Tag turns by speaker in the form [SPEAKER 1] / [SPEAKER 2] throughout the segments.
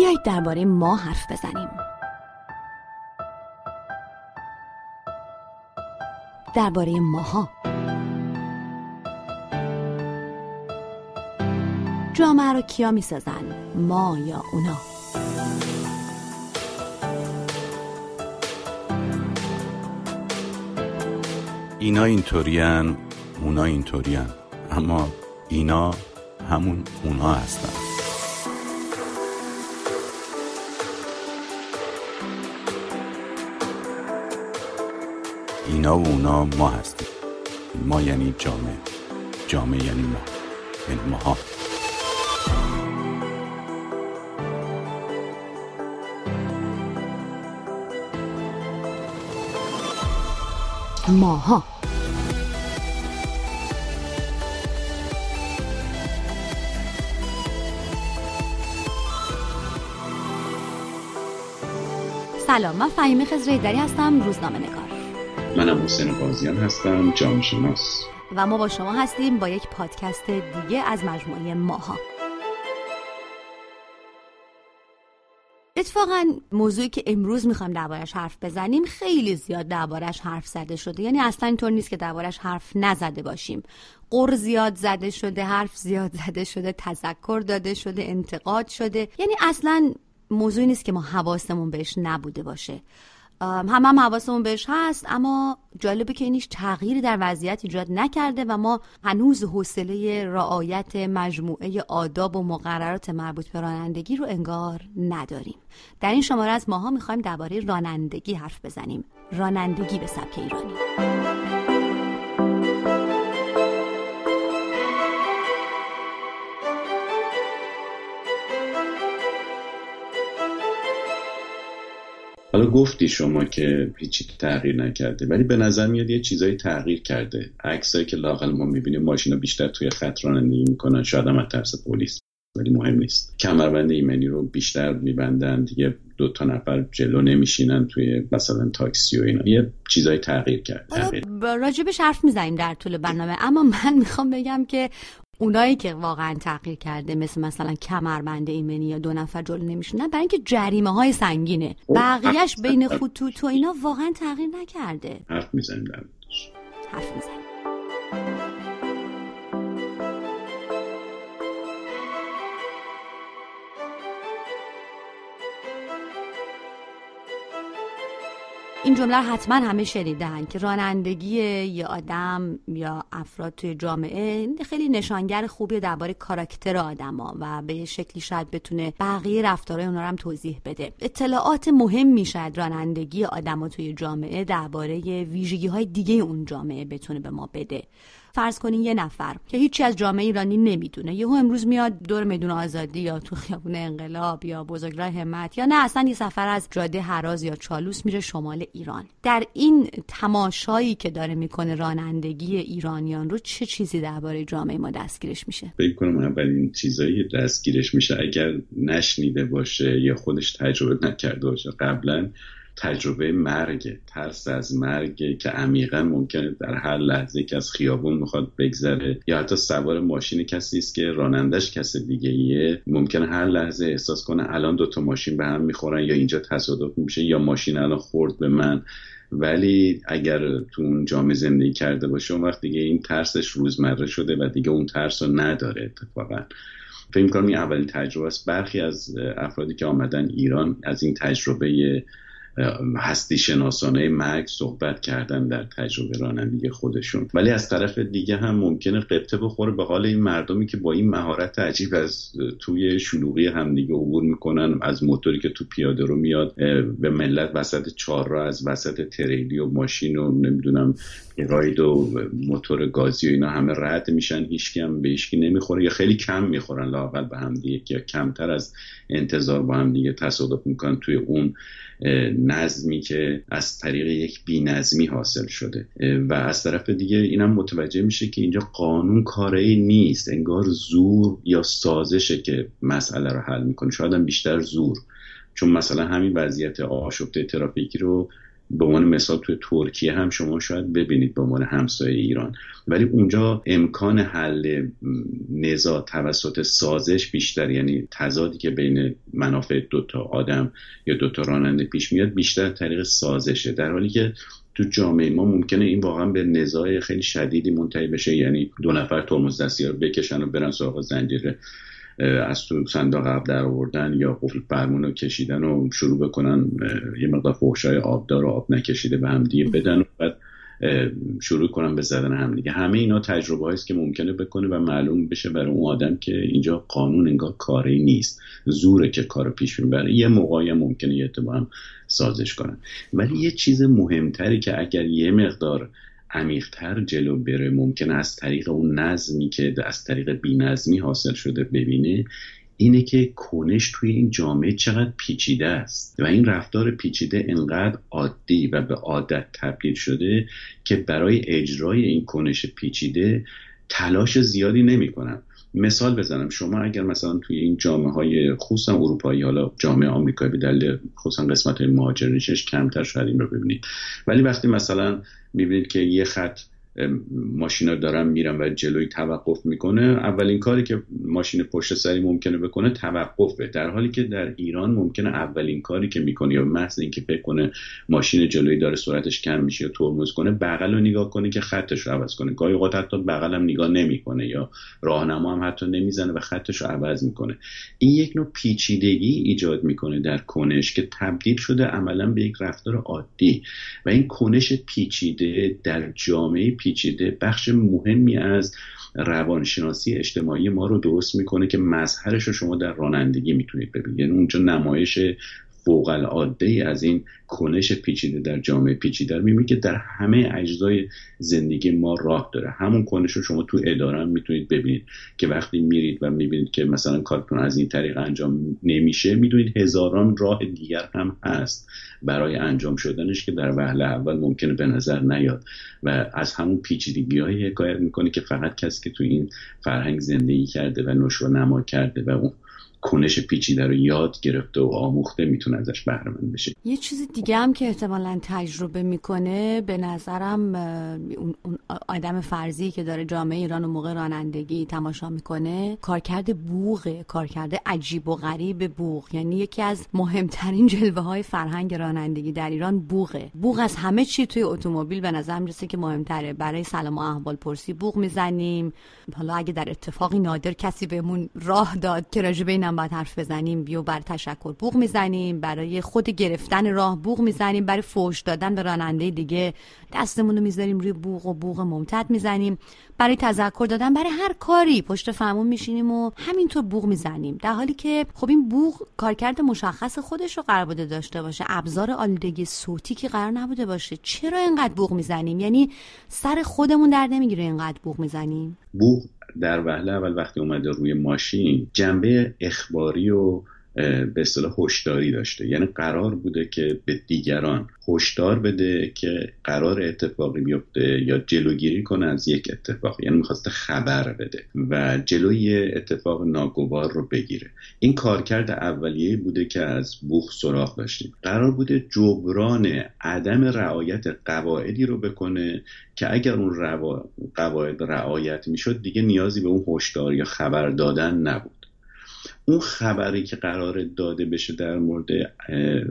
[SPEAKER 1] بیایید درباره ما حرف بزنیم. درباره ماها. جامعه رو کیا می‌سازن؟ ما یا اونا؟
[SPEAKER 2] اینا اینطورین اونا اینطورین اما اینا همون اونا هستن. اینا و اونا ما هستیم. ما یعنی جامعه. جامعه یعنی ما. یعنی ماها.
[SPEAKER 1] ماها. سلام من فهیمه خزر هستم روزنامه نگار.
[SPEAKER 2] منم حسین بازیان هستم جامعه شناس
[SPEAKER 1] و ما با شما هستیم با یک پادکست دیگه از مجموعه ماها. اتفاقا موضوعی که امروز می‌خوایم دربارش حرف بزنیم خیلی زیاد دربارش حرف زده شده. یعنی اصلا اینطور نیست که دربارش حرف نزده باشیم. قر زیاد زده شده حرف زیاد زده شده تذکر داده شده انتقاد شده. یعنی اصلا موضوعی نیست که ما حواسمون بهش نبوده باشه. هم هم حواسمون بهش هست اما جالبه که اینیش تغییری در وضعیت ایجاد نکرده و ما هنوز حوصله رعایت مجموعه آداب و مقررات مربوط به رانندگی رو انگار نداریم. در این شماره از ماها می‌خوایم درباره رانندگی حرف بزنیم. رانندگی به سبک ایرانی.
[SPEAKER 2] حالا گفتی شما که هیچی تغییر نکرده ولی به نظر میاد یه چیزایی تغییر کرده. عکسایی که لاقل ما می‌بینیم ماشینا بیشتر توی خط رانندگی می‌کنن شاید هم از ترس پلیس ولی مهم نیست. کمربند ایمنی رو بیشتر میبندن دیگه دو تا نفر جلو نمیشینن توی مثلا تاکسی و اینا. یه چیزای تغییر کرد
[SPEAKER 1] راجبش حرف می‌زنیم در طول برنامه اما من می‌خوام بگم که اونایی که واقعا تغییر کرده مثل مثلا کمربند ایمنی یا دو نفر جلو نمیشونن برای اینکه جریمه های سنگینه بقیهش بین خطوط و اینا واقعا تغییر نکرده.
[SPEAKER 2] حرف می‌زنیم
[SPEAKER 1] حرف می‌زنیم. این جمله حتما همه شنیدن که رانندگی یه آدم یا افراد توی جامعه خیلی نشانگر خوبی درباره کاراکتر آدما و به شکلی شاید بتونه بقیه رفتارهای اونا رو هم توضیح بده. اطلاعات مهم شاید رانندگی آدما توی جامعه درباره ویژگی های دیگه اون جامعه بتونه به ما بده. فرض کنین یه نفر که هیچی از جامعه ایرانی نمی‌دونه. یهو امروز میاد دور میدون آزادی یا تو خیابون انقلاب یا بزرگراه همت یا نه اصلا یه سفر از جاده هراز یا چالوس میره شمال ایران. در این تماشایی که داره می‌کنه رانندگی ایرانیان رو چه چیزی درباره جامعه ما دستگیرش میشه؟
[SPEAKER 2] فکر کنم اولین چیزایی دستگیرش میشه اگر نشنیده باشه یا خودش تجربه نکرده باشه قبلا تجربه مرگ ترس از مرگ که عمیقا ممکنه در هر لحظه که از خیابون می‌خواد بگذره. یا حتی سوار ماشین کسی است که رانندش کس دیگه ایه ممکنه هر لحظه احساس کنه الان دوتا ماشین به هم می‌خورن یا اینجا تصادف میشه یا ماشین الان خورد به من. ولی اگر تو اون جامعه زندگی کرده باشه اون وقت دیگه این ترسش روزمره شده و دیگه اون ترس رو نداره اتفاقا. فکر کنم این اولین تجربه است. برخی از افرادی که آمدن ایران از این تجربه هستی شناسانه مرگ صحبت کردن در تجربه رانندگی خودشون. ولی از طرف دیگه هم ممکنه قبطه بخوره به حال این مردمی که با این مهارت عجیب از توی شلوغی همدیگه عبور می‌کنن از موتوری که تو پیاده رو میاد به ملت وسط چهارراه از وسط تریلی و ماشین و نمی‌دونم راید و موتور گازی و اینا همه رد میشن هیچکی هم به هیچکی نمی‌خوره یا خیلی کم می‌خورن لاقل به هم دیگه یا کمتر از انتظار با هم دیگه تصادف می‌کنن توی اون نظمی که از طریق یک بینظمی حاصل شده. و از طرف دیگه اینم متوجه میشه که اینجا قانون کاری نیست. انگار زور یا سازشه که مسئله رو حل می‌کنه. شاید هم بیشتر زور. چون مثلا همین وضعیت آشفته ترافیکی رو به عنوان مثال توی ترکیه هم شما شاید ببینید به عنوان همسایه ایران. ولی اونجا امکان حل نزاع توسط سازش بیشتر یعنی تضادی که بین منافع دوتا آدم یا دوتا راننده پیش میاد بیشتر طریق سازشه. در حالی که تو جامعه ما ممکنه این واقعا به نزاع خیلی شدیدی منتهی بشه یعنی دو نفر ترمز دستی رو بکشن و برن سراغ زنجیره. از تو صندوق عقب در آوردن یا قفل فرمون رو کشیدن و شروع بکنن یه مقدار فحشای آبدار و آب نکشیده به هم دیگه بدن و بعد شروع کنن به زدن هم دیگه. همه اینا تجربه هاییست که ممکنه بکنه و معلوم بشه برای اون آدم که اینجا قانون انگار کاری نیست. زوره که کار پیش می‌بره. یه موقعی ممکنه یه هم سازش کنن. ولی یه چیز مهمتری که اگر یه مقدار عمیقتر جلو بره. ممکن از طریق اون نظمی که از طریق بینظمی حاصل شده ببینه اینه که کنش توی این جامعه چقدر پیچیده است. و این رفتار پیچیده انقدر عادی و به عادت تبدیل شده که برای اجرای این کنش پیچیده تلاش زیادی نمی‌کنن. مثال بزنم. شما اگر مثلا توی این جامعه های خصوصا اروپایی حالا جامعه آمریکایی به دلیل خصوصا قسمت های مهاجرینشش کمتر شاید این رو ببینید. ولی وقتی مثلا می‌بینید که یه خط ماشینا دارن میرن و جلوی توقف می‌کنه. اولین کاری که ماشین پشت سری ممکنه بکنه توقفه. در حالی که در ایران ممکنه اولین کاری که می‌کنه یا محض اینکه فکر کنه ماشین جلویی داره سرعتش کم میشه یا ترمز کنه بغل رو نگاه کنه که خطش رو عوض کنه. گاهی اوقات حتی بغل هم نگاه نمی‌کنه یا راهنما هم حتی نمی‌زنه و خطش رو عوض می‌کنه. این یک نوع پیچیدگی ایجاد می‌کنه در کنش که تبدیل شده عملا به یک رفتار عادی. و این کنش پیچیده در جامعه پیچیده بخش مهمی از روانشناسی اجتماعی ما رو درست می‌کنه که مظهرش رو شما در رانندگی می‌تونید ببینید. یعنی اونجا نمایش فوق العاده از این کنش پیچیده در جامعه پیچیده رو می‌بینید که در همه اجزای زندگی ما راه داره. همون کنش رو شما تو اداره هم می‌تونید ببینید که وقتی میرید و می‌بینید که مثلا کارتون از این طریق انجام نمیشه می‌دونید هزاران راه دیگر هم هست برای انجام شدنش که در وهله اول ممکنه به نظر نیاد. و از همون پیچیدگی های حکایت می‌کنه که فقط کسی که تو این فرهنگ زندگی کرده و نشو نما کرده و اون کنش پیچیده رو یاد گرفته و آموخته می‌تونه ازش بهره بشه.
[SPEAKER 1] یه چیز دیگه هم که احتمالا تجربه می‌کنه به نظرم اون آدم فرضی که داره جامعه ایران و موقع رانندگی تماشا می‌کنه کارکرد بوغه کارکرد عجیب و غریب بوغ. یعنی یکی از مهمترین جلوه های فرهنگ رانندگی در ایران بوغه. بوغ از همه چی توی اتومبیل به نظر می‌رسه که مهمتره. برای سلام و احوال پرسی بوغ می‌زنیم. حالا اگه در اتفاقی نادر کسی بهمون راه داد که راجبه هم باید حرف بزنیم بیو بر تشکر بوغ می‌زنیم برای خود گرفتن راه بوغ می‌زنیم برای فوش دادن به راننده دیگه دستمون رو می‌ذاریم روی بوغ و بوغ ممتد می‌زنیم. برای تذکر دادن برای هر کاری پشت فرمون میشینیم و همینطور بوغ می‌زنیم. در حالی که خب این بوغ کارکرد مشخص خودش رو قرار بوده داشته باشه. ابزار آلودگی صوتی که قرار نبوده باشه. چرا اینقدر بوغ می‌زنیم؟ یعنی سر خودمون در نمی‌گیره اینقدر بوغ می‌زنیم.
[SPEAKER 2] بوغ در وهله اول وقتی اومده روی ماشین جنبه اخباری و به اصطلاح هشداری داشته. یعنی قرار بوده که به دیگران هشدار بده که قرار اتفاقی بیفته یا جلوگیری کنه از یک اتفاق. یعنی می‌خواسته خبر بده و جلوی اتفاق ناگوار رو بگیره. این کارکرد اولیه بوده که از بوخ سراغ داشتیم. قرار بوده جبران عدم رعایت قواعدی رو بکنه که اگر اون قواعد رعایت می‌شد دیگه نیازی به اون هشدار یا خبر دادن نبود. اون خبری که قرار داده بشه در مورد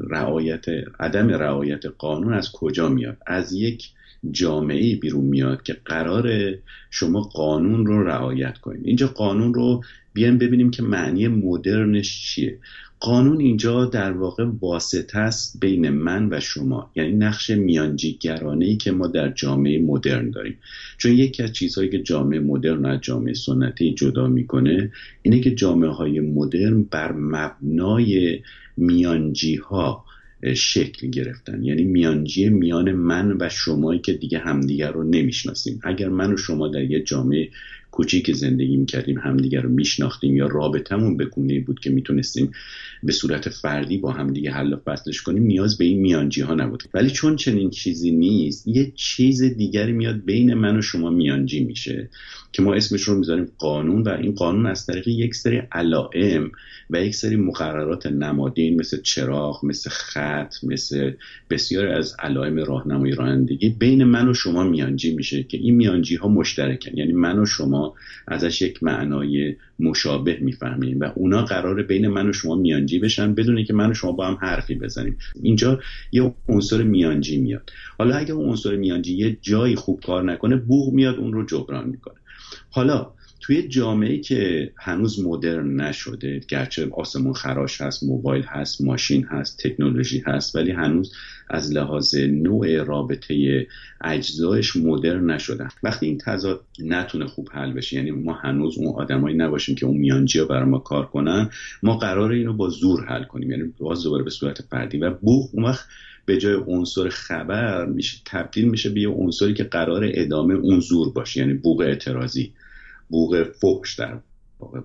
[SPEAKER 2] رعایت عدم رعایت قانون از کجا میاد؟ از یک جامعه بیرون میاد که قرار شما قانون رو رعایت کنید اینجا قانون رو بیایم ببینیم که معنی مدرنش چیه. قانون اینجا در واقع واسطه است بین من و شما. یعنی نقش میانجیگرانه ای که ما در جامعه مدرن داریم. چون یکی از چیزهایی که جامعه مدرن از جامعه سنتی جدا می‌کنه اینه که جامعه های مدرن بر مبنای میانجی ها شکل گرفتن. یعنی میانجی میان من و شمایی که دیگه همدیگر رو نمی‌شناسیم. اگر من و شما در یه جامعه کوچیک زندگی می‌کردیم همدیگر رو میشناختیم یا رابطمون به گونه بود که می‌تونستیم به صورت فردی با همدیگه حل و فصلش کنیم نیاز به این میانجی ها نبود. ولی چون چنین چیزی نیست یه چیز دیگری میاد بین من و شما میانجی میشه که ما اسمش رو می‌ذاریم قانون و این قانون از طریق یک سری علائم و یک سری مقررات نمادین مثل چراغ مثل خط مثل بسیاری از علائم راهنمایی رانندگی بین من و شما میانجی میشه که این میانجی ها مشترکن. یعنی من و شما ازش یک معنای مشابه می‌فهمیم و اونا قرار بین من و شما میانجی بشن بدون که من و شما با هم حرفی بزنیم. اینجا یه عنصر میانجی میاد. حالا اگر اون عنصر میانجی یه جایی خوب کار نکنه بوغ میاد اون رو جبران می‌کنه. حالا توی جامعه که هنوز مدرن نشده گرچه آسمون خراش هست موبایل هست ماشین هست تکنولوژی هست ولی هنوز از لحاظ نوع رابطه اجزایش مدرن نشده وقتی این تضاد نتونه خوب حل بشه یعنی ما هنوز اون آدمایی نباشیم که اون میانجی برای ما کار کنن ما قرار اینو با زور حل کنیم. یعنی باز دوباره به صورت فردی. و بوخ اون وقت به جای عنصر خبر میشه تبدیل میشه به یه عنصری که قرار ادامه اون زور باشه یعنی بوق اعتراضی. بوق فحش در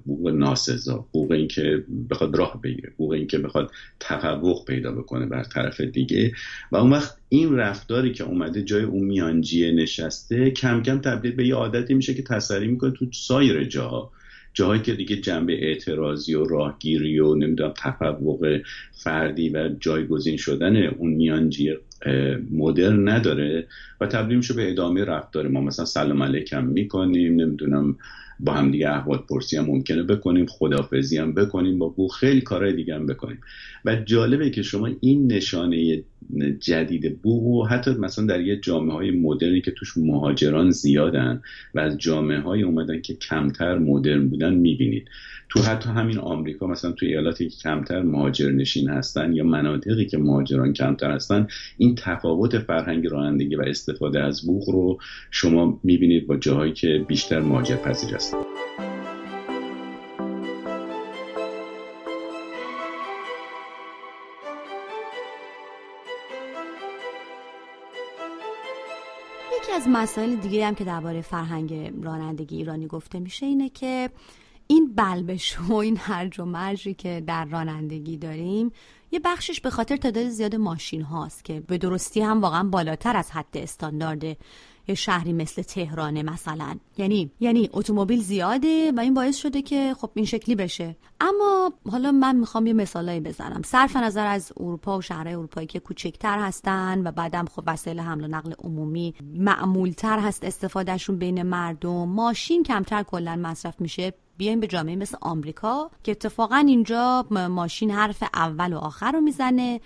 [SPEAKER 2] بوق ناسزا بوق اینکه بخواد راه بگیره بوق اینکه بخواد تفوق پیدا بکنه بر طرف دیگه. و اون وقت این رفتاری که اومده جای اون میانجیه نشسته کم کم تبدیل به یه عادتی میشه که تسری می‌کنه تو سایر جاها. جاهایی که دیگه جنبه اعتراضی و راهگیری و نمی‌دونم تفوق فردی و جایگزین شدن اون میانجی مدرن نداره و تبدیل میشه به ادامه رفتار ما مثلا سلام علیکم می‌کنیم نمی‌دونم با هم دیگه احوال پرسی هم ممکنه بکنیم خدافزی هم بکنیم با خیلی کارهای دیگه هم بکنیم. و جالبه که شما این نشانه جدید بو و حتی مثلا در یه جامعه های مدرنی که توش مهاجران زیادن و از جامعه های اومدن که کمتر مدرن بودن می‌بینید. تو حتی همین آمریکا مثلا تو ایالاتی که کمتر مهاجر نشین هستن یا مناطقی که مهاجران کمتر هستن این تفاوت فرهنگ رانندگی و استفاده از بوغ رو شما می‌بینید با جاهایی که بیشتر مهاجر پذیر هستن.
[SPEAKER 1] از مسائل دیگه هم که درباره فرهنگ رانندگی ایرانی گفته میشه اینه که این بلبش و این هرج و مرجی که در رانندگی داریم یه بخشش به خاطر تعداد زیاد ماشین هاست که به درستی هم واقعا بالاتر از حد استاندارد یه شهری مثل تهرانه مثلا. یعنی یعنی اتومبیل زیاده و این باعث شده که خب این شکلی بشه. اما حالا من می‌خوام یه مثالایی بزنم. صرف نظر از اروپا و شهرهای اروپایی که کوچکتر هستن و بعدم خب وسایل حمل و نقل عمومی معمولتر هست استفادهشون بین مردم ماشین کمتر کلا مصرف میشه. بیایم به جامعه مثل آمریکا که اتفاقا اینجا ماشین حرف اول و آخر رو می‌زنه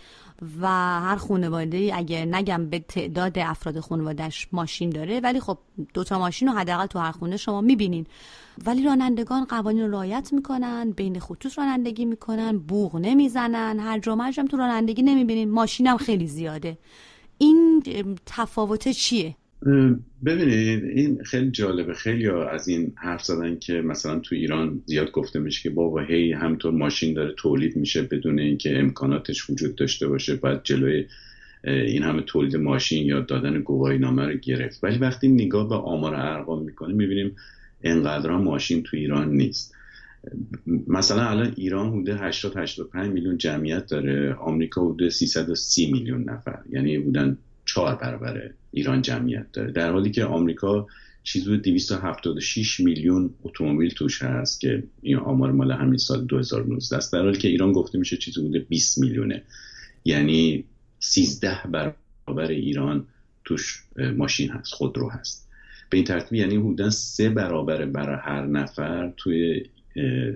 [SPEAKER 1] و هر خانواده اگر نگم به تعداد افراد خانوادهش ماشین داره ولی خب دوتا ماشین رو حداقل تو هر خونه شما می‌بینین. ولی رانندگان قوانین رو رعایت می‌کنن بین خطوط رانندگی می‌کنن بوغ نمی‌زنن هر جامعه هم تو رانندگی نمی‌بینین. ماشینم خیلی زیاده. این تفاوت چیه؟
[SPEAKER 2] ببینید این خیلی جالبه. خیلی از این حرف زدن که مثلا تو ایران زیاد گفته میشه که بابا هی همطور ماشین داره تولید میشه بدون اینکه امکاناتش وجود داشته باشه. باید جلوی این همه تولید ماشین یا دادن گواهی نامه رو گرفت. ولی وقتی نگاه به آمار ارقام می‌کنیم می‌بینیم انقدر ماشین تو ایران نیست. مثلا الان ایران حدود 80 85 میلیون جمعیت داره آمریکا حدود 330 میلیون نفر. یعنی بودن چهار برابر ایران جمعیت داره. در حالی که آمریکا چیزی 276 میلیون اتومبیل توش هست که این آمار مال همین سال 2019 است. در حالی که ایران گفته میشه چیزی بوده 20 میلیونه. یعنی 13 برابر ایران توش ماشین هست خودرو هست. به این ترتیب یعنی حدودا سه برابر برای هر نفر توی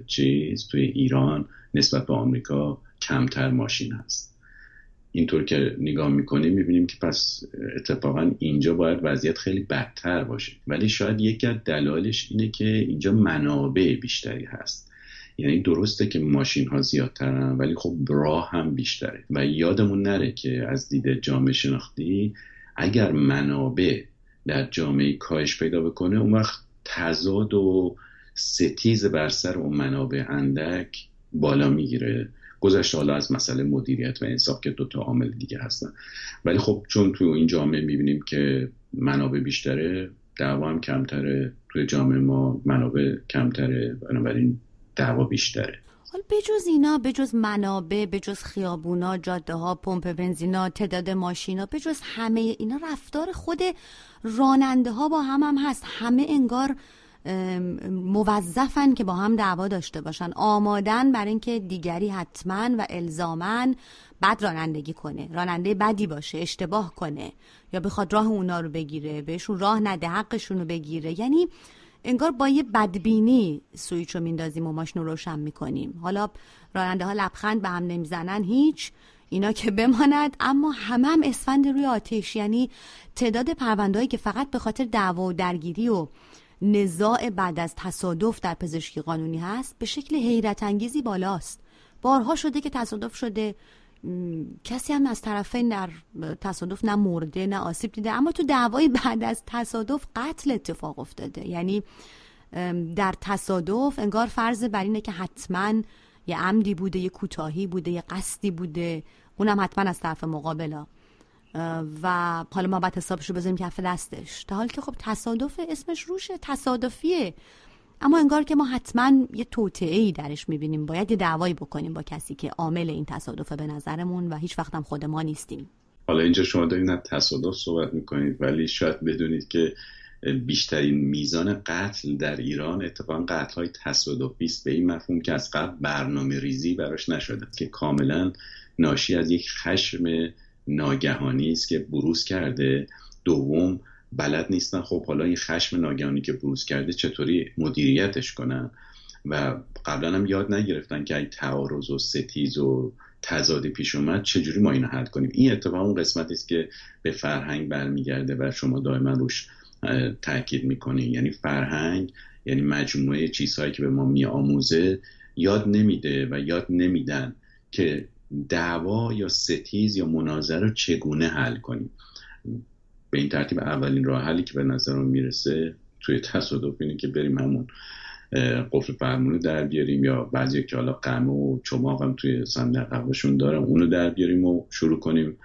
[SPEAKER 2] چیز توی ایران نسبت به آمریکا کمتر ماشین هست. اینطور که نگاه می‌کنیم می‌بینیم که پس اتفاقا اینجا باید وضعیت خیلی بدتر باشه. ولی شاید یکی از دلایلش اینه که اینجا منابع بیشتری هست. یعنی درسته که ماشین ها زیادترن ولی خب راه هم بیشتره. و یادمون نره که از دید جامعه شناختی اگر منابع در جامعه کاهش پیدا بکنه اون وقت تضاد و ستیز بر سر اون منابع اندک بالا می‌گیره. گذشته حالا از مسئله مدیریت و انصاف که دو تا عامل دیگه هستن. ولی خب چون تو این جامعه می‌بینیم که منابع بیشتره دعوا هم کمتره. توی جامعه ما منابع کمتره بنابراین دعوا بیشتره.
[SPEAKER 1] حال بجز اینا بجز منابع بجز خیابونا جاده ها پمپ بنزینا تعداد ماشینا بجز همه اینا رفتار خود راننده ها با هم هم هست. همه انگار موظفن که با هم دعوا داشته باشن. آمادن برای اینکه دیگری حتما و الزامن بد رانندگی کنه. راننده بدی باشه اشتباه کنه. یا بخواد راه اونا رو بگیره بهشون راه نده حقشون رو بگیره. یعنی انگار با یه بدبینی سویچ رو میندازیم و ماشین رو روشن می‌کنیم. حالا راننده ها لبخند به هم نمی‌زنن هیچ. اینا که بماند اما همه هم اسفند روی آتش. یعنی تعداد پروندهایی که فقط به خاطر دعوا و درگیری و نزاع بعد از تصادف در پزشکی قانونی هست به شکل حیرت انگیزی بالاست. بارها شده که تصادف شده. کسی هم از طرفین در تصادف نه مرده نه آسیب دیده. اما تو دعوای بعد از تصادف قتل اتفاق افتاده. یعنی در تصادف انگار فرض بر اینه که حتما یه عمدی بوده یه کوتاهی بوده یه قصدی بوده. اونم حتما از طرف مقابلا. و حالا ما باید حسابش رو بذاریم کف دستش. تا حال که خب تصادف اسمش روشه تصادفیه. اما انگار که ما حتما یه توطعه ای درش می‌بینیم. باید یه دعوایی بکنیم با کسی که عامل این تصادفه به نظرمون و هیچ وقت هم خود ما نیستیم.
[SPEAKER 2] حالا اینجا شما دارید از تصادف صحبت می‌کنید ولی شاید بدونید که بیشترین میزان قتل در ایران اتفاقا قتل های تصادفی است. به این مفهوم که از قبل برنامه ریزی براش نشده که کاملا ناشی از یک خشم ناگهانی است که بروز کرده. دوم بلد نیستن. خب حالا این خشم ناگهانی که بروز کرده چطوری مدیریتش کنن؟ و قبلا هم یاد نگرفتن که این تعارض و ستیز و تضادی پیش اومد چجوری ما اینو حل کنیم؟ این اتفاق اون قسمتی است که به فرهنگ برمیگرده و شما دائما روش تاکید می‌کنید یعنی فرهنگ یعنی مجموعه چیزهایی که به ما میآموزه یاد نمیده و یاد نمیدن که دعوا یا ستیز یا مناظره رو چگونه حل کنیم؟ به این ترتیب اولین راه حلی که به نظرم می‌رسه توی تصادف اینه که بریم همون قفل فرمونو در بیاریم یا بعضی که حالا قمه و چماق هم توی صندوق قهوهشون دارم اونو در بیاریم و شروع کنیم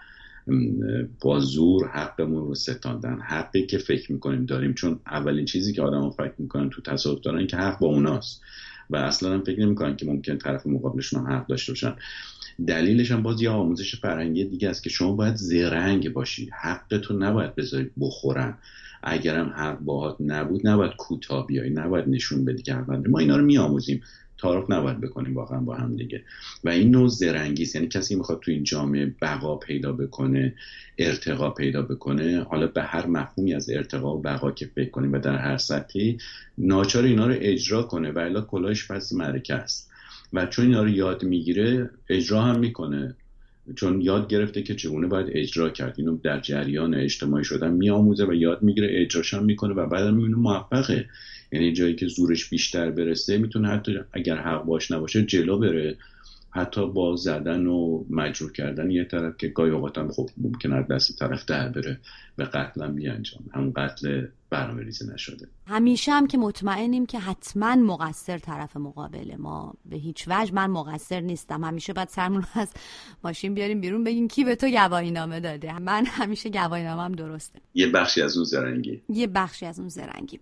[SPEAKER 2] با زور حقمون رو ستاندن. حقی که فکر می‌کنیم داریم. چون اولین چیزی که آدم فکر می‌کنن تو تصادف دارن که حق با اوناست. و اصلا هم فکر نمی‌کنن که ممکن طرف مقابلشون هم حق داشته باشن. دلیلش هم باز یه آموزش فرهنگی دیگه است که شما باید زرنگ باشی. حقتون نباید بذارید بخورن. اگرم حق باهات نبود نباید کوتاه بیای نباید نشون بدی که ما اینا رو میآموزیم. تعارف نباید بکنیم واقعا با هم دیگه. و این نوع زرنگی یعنی کسی می‌خواد تو این جامعه بقا پیدا بکنه ارتقا پیدا بکنه حالا به هر مفهومی از ارتقا و بقا که فکر کنیم و در هر سطحی ناچار اینا رو اجرا کنه و الا کلاهش پس مرکه است. و چون اینا رو یاد می‌گیره اجرا هم می‌کنه. چون یاد گرفته که چگونه باید اجرا کرد. اینو در جریان اجتماعی شدن میآموزه و یاد می‌گیره اجراش هم می‌کنه و بعد می‌بینه موفقه. یعنی جایی که زورش بیشتر برسه می‌تونه حتی اگر حق باش نباشه جلو بره. حتی با زدن و مجروح کردن یه طرف که گاهی اوقات هم خب ممکن از دست طرف در بره و قتل هم بیانجام همون قتل برنامه ریزی نشده.
[SPEAKER 1] همیشه هم که مطمئنیم که حتما مقصر طرف مقابل ما. به هیچ وجه من مقصر نیستم. همیشه باید سرمون از ماشین بیاریم بیرون بگیم کی به تو گواهی نامه داده. من همیشه گواهی هم درسته.
[SPEAKER 2] یه بخشی از اون زرنگی.
[SPEAKER 1] یه بخشی از اون زرنگی.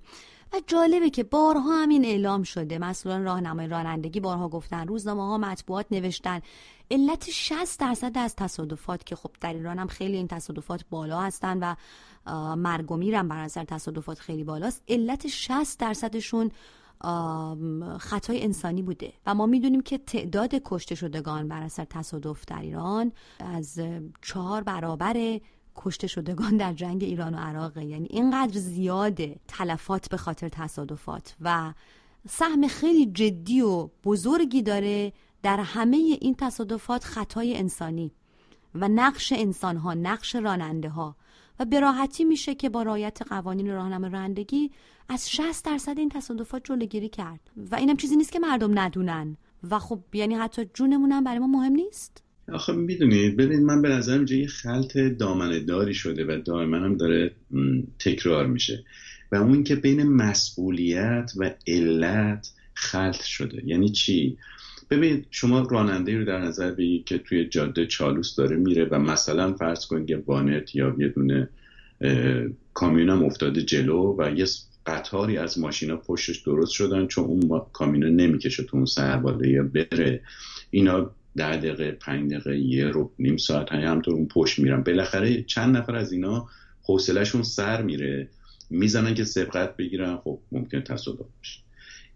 [SPEAKER 1] و جالبه که بارها همین اعلام شده. مثلا راهنمای رانندگی بارها گفتن روزنامه ها مطبوعات نوشتن. علت 60 درصد از تصادفات که خب در ایران هم خیلی این تصادفات بالا هستن و مرگ و میرم بر اثر تصادفات خیلی بالاست. علت 60 درصدشون خطای انسانی بوده. و ما می‌دونیم که تعداد کشته شدگان بر اثر تصادف در ایران از چهار برابر کشته شدگان در جنگ ایران و عراق. یعنی اینقدر زیاده تلفات به خاطر تصادفات و سهم خیلی جدی و بزرگی داره در همه این تصادفات خطای انسانی و نقش انسان ها نقش راننده ها و به راحتی میشه که با رایت قوانین راهنمای رانندگی از 60 درصد این تصادفات جلوگیری کرد. و اینم چیزی نیست که مردم ندونن. و خب یعنی حتی جونمون هم برای ما مهم نیست.
[SPEAKER 2] آخه می‌دونید ببینید من به نظرم اینجا یه خلط دامنه شده و دائما هم داره تکرار میشه. و اون که بین مسئولیت و علت خلط شده. یعنی چی؟ ببینید شما راننده رو در نظر بگیرید که توی جاده چالوس داره میره و مثلا فرض کنید یه وانت یا یه دونه کامیونم افتاده جلو و یه قطاری از ماشینا پشتش درست شدن چون اون کامیون نمی‌کشه تو اون سرباله یا بره. اینا ده دقیقه پنج دقیقه یه رو نیم ساعت همطور اون پشت میرن. بالاخره چند نفر از اینا حوصلهشون سر میره. می‌زنن که سبقت بگیرن. خب ممکن تصادف بشه.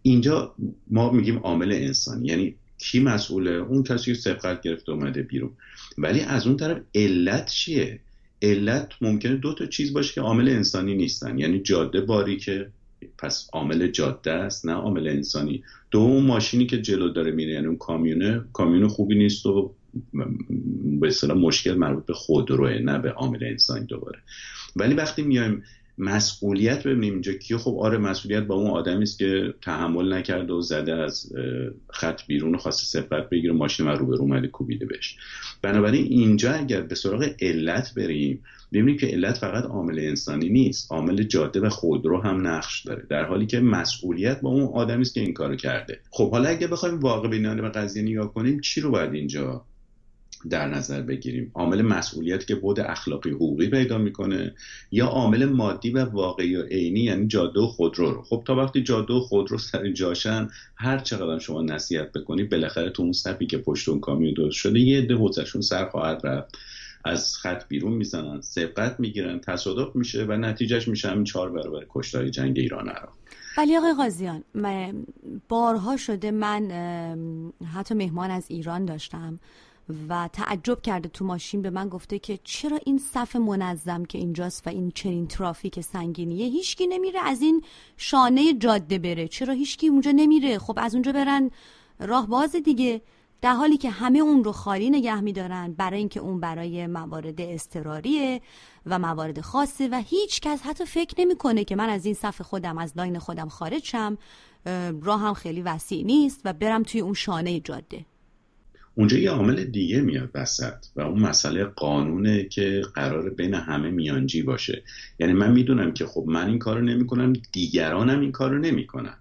[SPEAKER 2] اینجا ما میگیم عامل انسانی. یعنی کی مسئوله؟ اون کسی که سبقت گرفته اومده بیرون. ولی از اون طرف علت چیه؟ علت ممکنه دو تا چیز باشه که عامل انسانی نیستن. یعنی جاده باریکه پس عامل جاده است نه عامل انسانی. دوم ماشینی که جلو داره میره یعنی اون کامیونه کامیون خوبی نیست و به اصطلاح مشکل مربوط به خودروه نه به عامل انسانی دوباره. ولی وقتی میایم مسئولیت ببینیم. اینجا کیه خب آره مسئولیت با اون آدمی است که تحمل نکرده و زده از خط بیرون خواسته سفرت بگیره ماشین من رو به اومده کوبیده بهش. بنابراین اینجا اگر به سراغ علت بریم ببینیم که علت فقط عامل انسانی نیست. عامل جاده و خودرو هم نقش داره. در حالی که مسئولیت با اون آدمی است که این کارو کرده. خب حالا اگه بخوایم واقع بینانه به قضیه نگاه کنیم چی رو باید اینجا در نظر بگیریم. عامل مسئولیت که بود اخلاقی حقوقی پیدا می‌کنه یا عامل مادی و واقعی و عینی یعنی جاده و خودرو رو. خب تا وقتی جاده و خودرو سر جاشن هر چقدر شما نصیحت بکنید بالاخره تو اون سپی که پشت اون کامیون درست شده یه عده حوزشون سر خواهد رفت. از خط بیرون می‌زنن سبقت می‌گیرن تصادف میشه و نتیجهش میشه همین چهار برابر کشتای جنگ ایران عراق.
[SPEAKER 1] ولی آقای قاضیان بارها شده من حتی مهمان از ایران داشتم. و تعجب کرده تو ماشین به من گفته که چرا این صف منظم که اینجاست و این چنین ترافیک سنگینیه هیچکی نمیره از این شانه جاده بره. چرا هیچکی اونجا نمیره؟ خب از اونجا برن راه باز دیگه. در حالی که همه اون رو خالی نگه میدارن برای اینکه اون برای موارد استراریه و موارد خاصه و هیچ کس حتی فکر نمی‌کنه که من از این صف خودم از لاین خودم خارج شم راه هم خیلی وسیع نیست و برم توی اون شانه جاده.
[SPEAKER 2] اونجا یه عامل دیگه میاد وسط و اون مسئله قانونه که قرار بین همه میانجی باشه. یعنی من می‌دونم که خب من این کارو نمی‌کنم دیگرانم این کارو نمی‌کنن.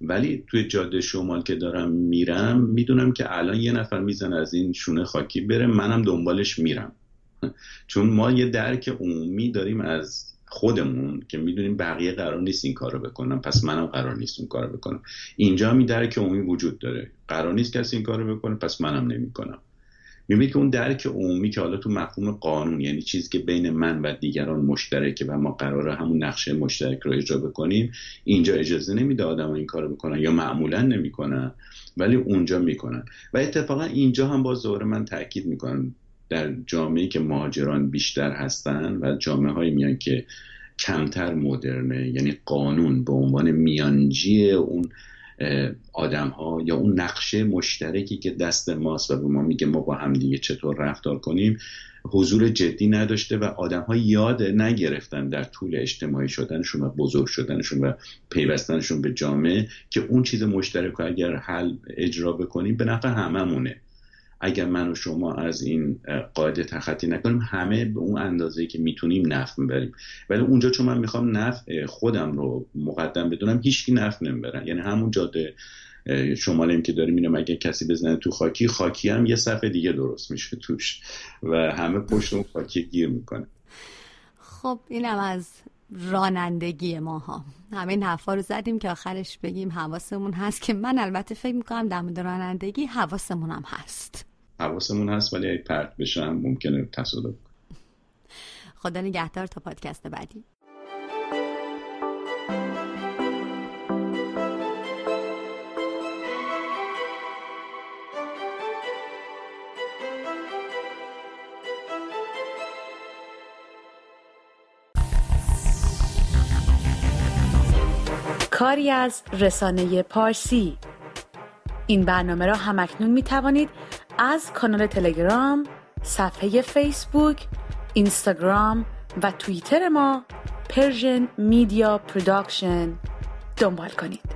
[SPEAKER 2] ولی توی جاده شمال که دارم میرم می‌دونم که الان یه نفر می‌زنه از این شونه خاکی بره منم دنبالش میرم. چون ما یه درک عمومی داریم از خودمون که می‌دونیم بقیه قرار نیست این کارو بکنم پس منم قرار نیست اون کارو بکنم. اینجا می درک عمومی وجود داره. قرار نیست کسی این کارو بکنه پس منم نمی‌کنم. می‌بینید که اون درک عمومی که حالا تو مفهوم قانون یعنی چیزی که بین من و دیگران مشترکه و ما قراره همون نقشه مشترک رو اجرا بکنیم اینجا اجازه نمیده آدم این کارو بکنن یا معمولا نمی‌کنن ولی اونجا می‌کنن. و اتفاقا اینجا هم باز دوباره من تاکید می‌کنم. در جامعه که مهاجران بیشتر هستن و جامعه های میان که کمتر مدرنه یعنی قانون به عنوان میانجی اون آدم ها یا اون نقشه مشترکی که دست ماست و به ما میگه ما با هم دیگه چطور رفتار کنیم حضور جدی نداشته و آدم ها یاد نگرفتن در طول اجتماعی شدنشون و بزرگ شدنشون و پیوستنشون به جامعه که اون چیز مشترک رو اگر حل اجرا بکنیم به نفع هممونه. اگر من و شما از این قاعده تخطی نکنیم همه به اون اندازه که می‌تونیم نفع می‌بریم. ولی اونجا چون من می‌خوام نفع خودم رو مقدم بدونم هیچکی نفع نمی‌برن. یعنی همون جاده شمالیم که داریم اینو اگه کسی بزنه تو خاکی خاکی هم یه صفحه دیگه درست میشه توش. و همه پشت اون خاکی گیر می‌کنه.
[SPEAKER 1] خب اینم از رانندگی ماها. همین حرفا رو زدیم که آخرش بگیم حواسمون هست که من البته فکر می‌کنم در مورد رانندگی حواسمون هم هست.
[SPEAKER 2] حواسمون هست ولی اگه پرت بشم ممکنه تصادف
[SPEAKER 1] خدا نگهدار تا پادکست بعدی.
[SPEAKER 3] کاری از رسانه پارسی. این برنامه را همکنون می توانید از کانال تلگرام، صفحه فیسبوک، اینستاگرام و توییتر ما Persian Media Production دنبال کنید.